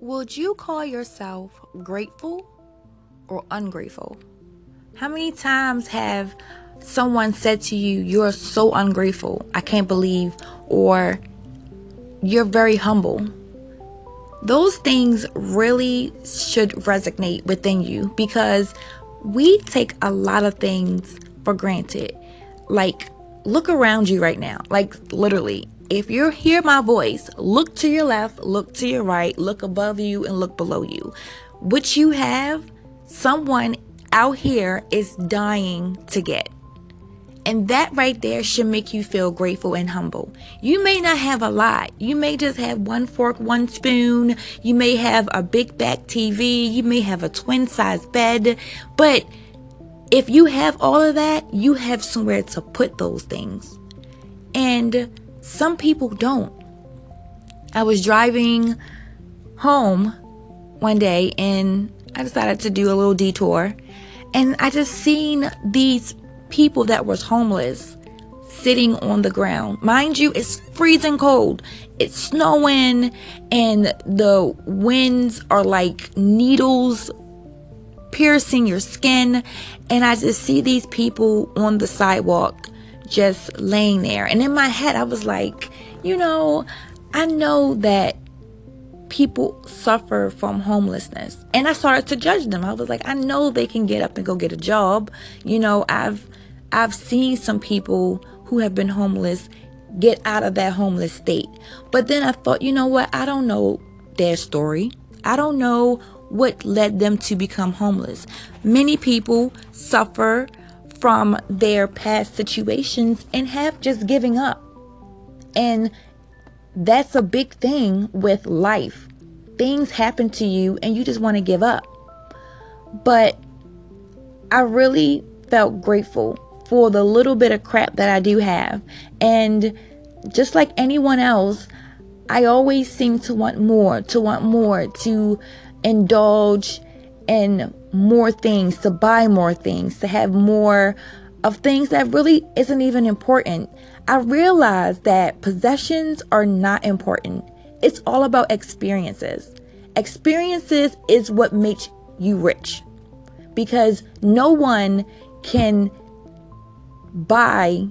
Would you call yourself grateful or ungrateful? How many times have someone said to you, You're so ungrateful, I can't believe, or You're very humble? Those things really should resonate within you because we take a lot of things for granted. Like, look around you right now. Like, literally, if you hear my voice, look to your left, look to your right, look above you, and look below you. What you have, someone out here is dying to get. And that right there should make you feel grateful and humble. You may not have a lot. You may just have one fork, one spoon. You may have a big back TV. You may have a twin size bed. But if you have all of that, you have somewhere to put those things. And some people don't. I was driving home one day and I decided to do a little detour and I just seen these people that was homeless sitting on the ground. Mind you, it's freezing cold. It's snowing and the winds are like needles piercing your skin and I just see these people on the sidewalk just laying there. And in my head, I was like, you know, I know that people suffer from homelessness. And I started to judge them. I was like, I know they can get up and go get a job. You know, I've I've seen some people who have been homeless get out of that homeless state. But then I thought, you know what? I don't know their story. I don't know what led them to become homeless. Many people suffer from their past situations and have just giving up. And that's a big thing with life. Things happen to you and you just want to give up. But I really felt grateful for the little bit of crap that I do have. And just like anyone else, I always seem to want more, to want more, to indulge in more things, to buy more things, to have more of things that really isn't even important. I realized that possessions are not important. It's all about experiences. Experiences is what makes you rich because no one can buy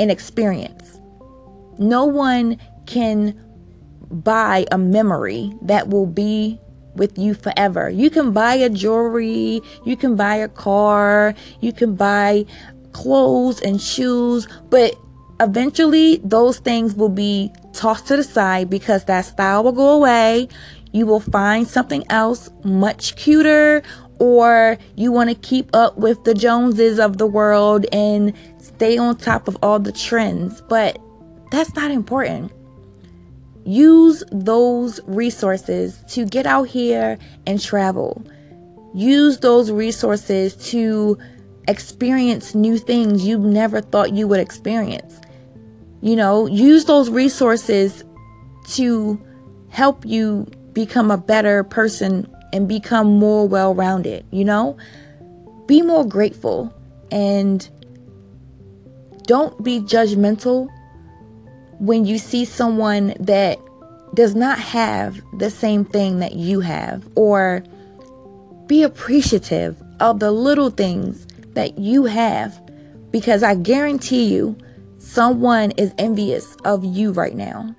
an experience. No one can buy a memory that will be with you forever. You can buy a jewelry, you can buy a car, you can buy clothes and shoes, but eventually those things will be tossed to the side because that style will go away. You will find something else much cuter, or you want to keep up with the Joneses of the world and stay on top of all the trends, but that's not important use those resources to get out here and travel. Use those resources to experience new things you never thought you would experience. You know, use those resources to help you become a better person and become more well rounded. You know, be more grateful and don't be judgmental when you see someone that does not have the same thing that you have, or be appreciative of the little things that you have, because I guarantee you, someone is envious of you right now.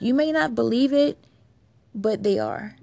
You may not believe it, but they are.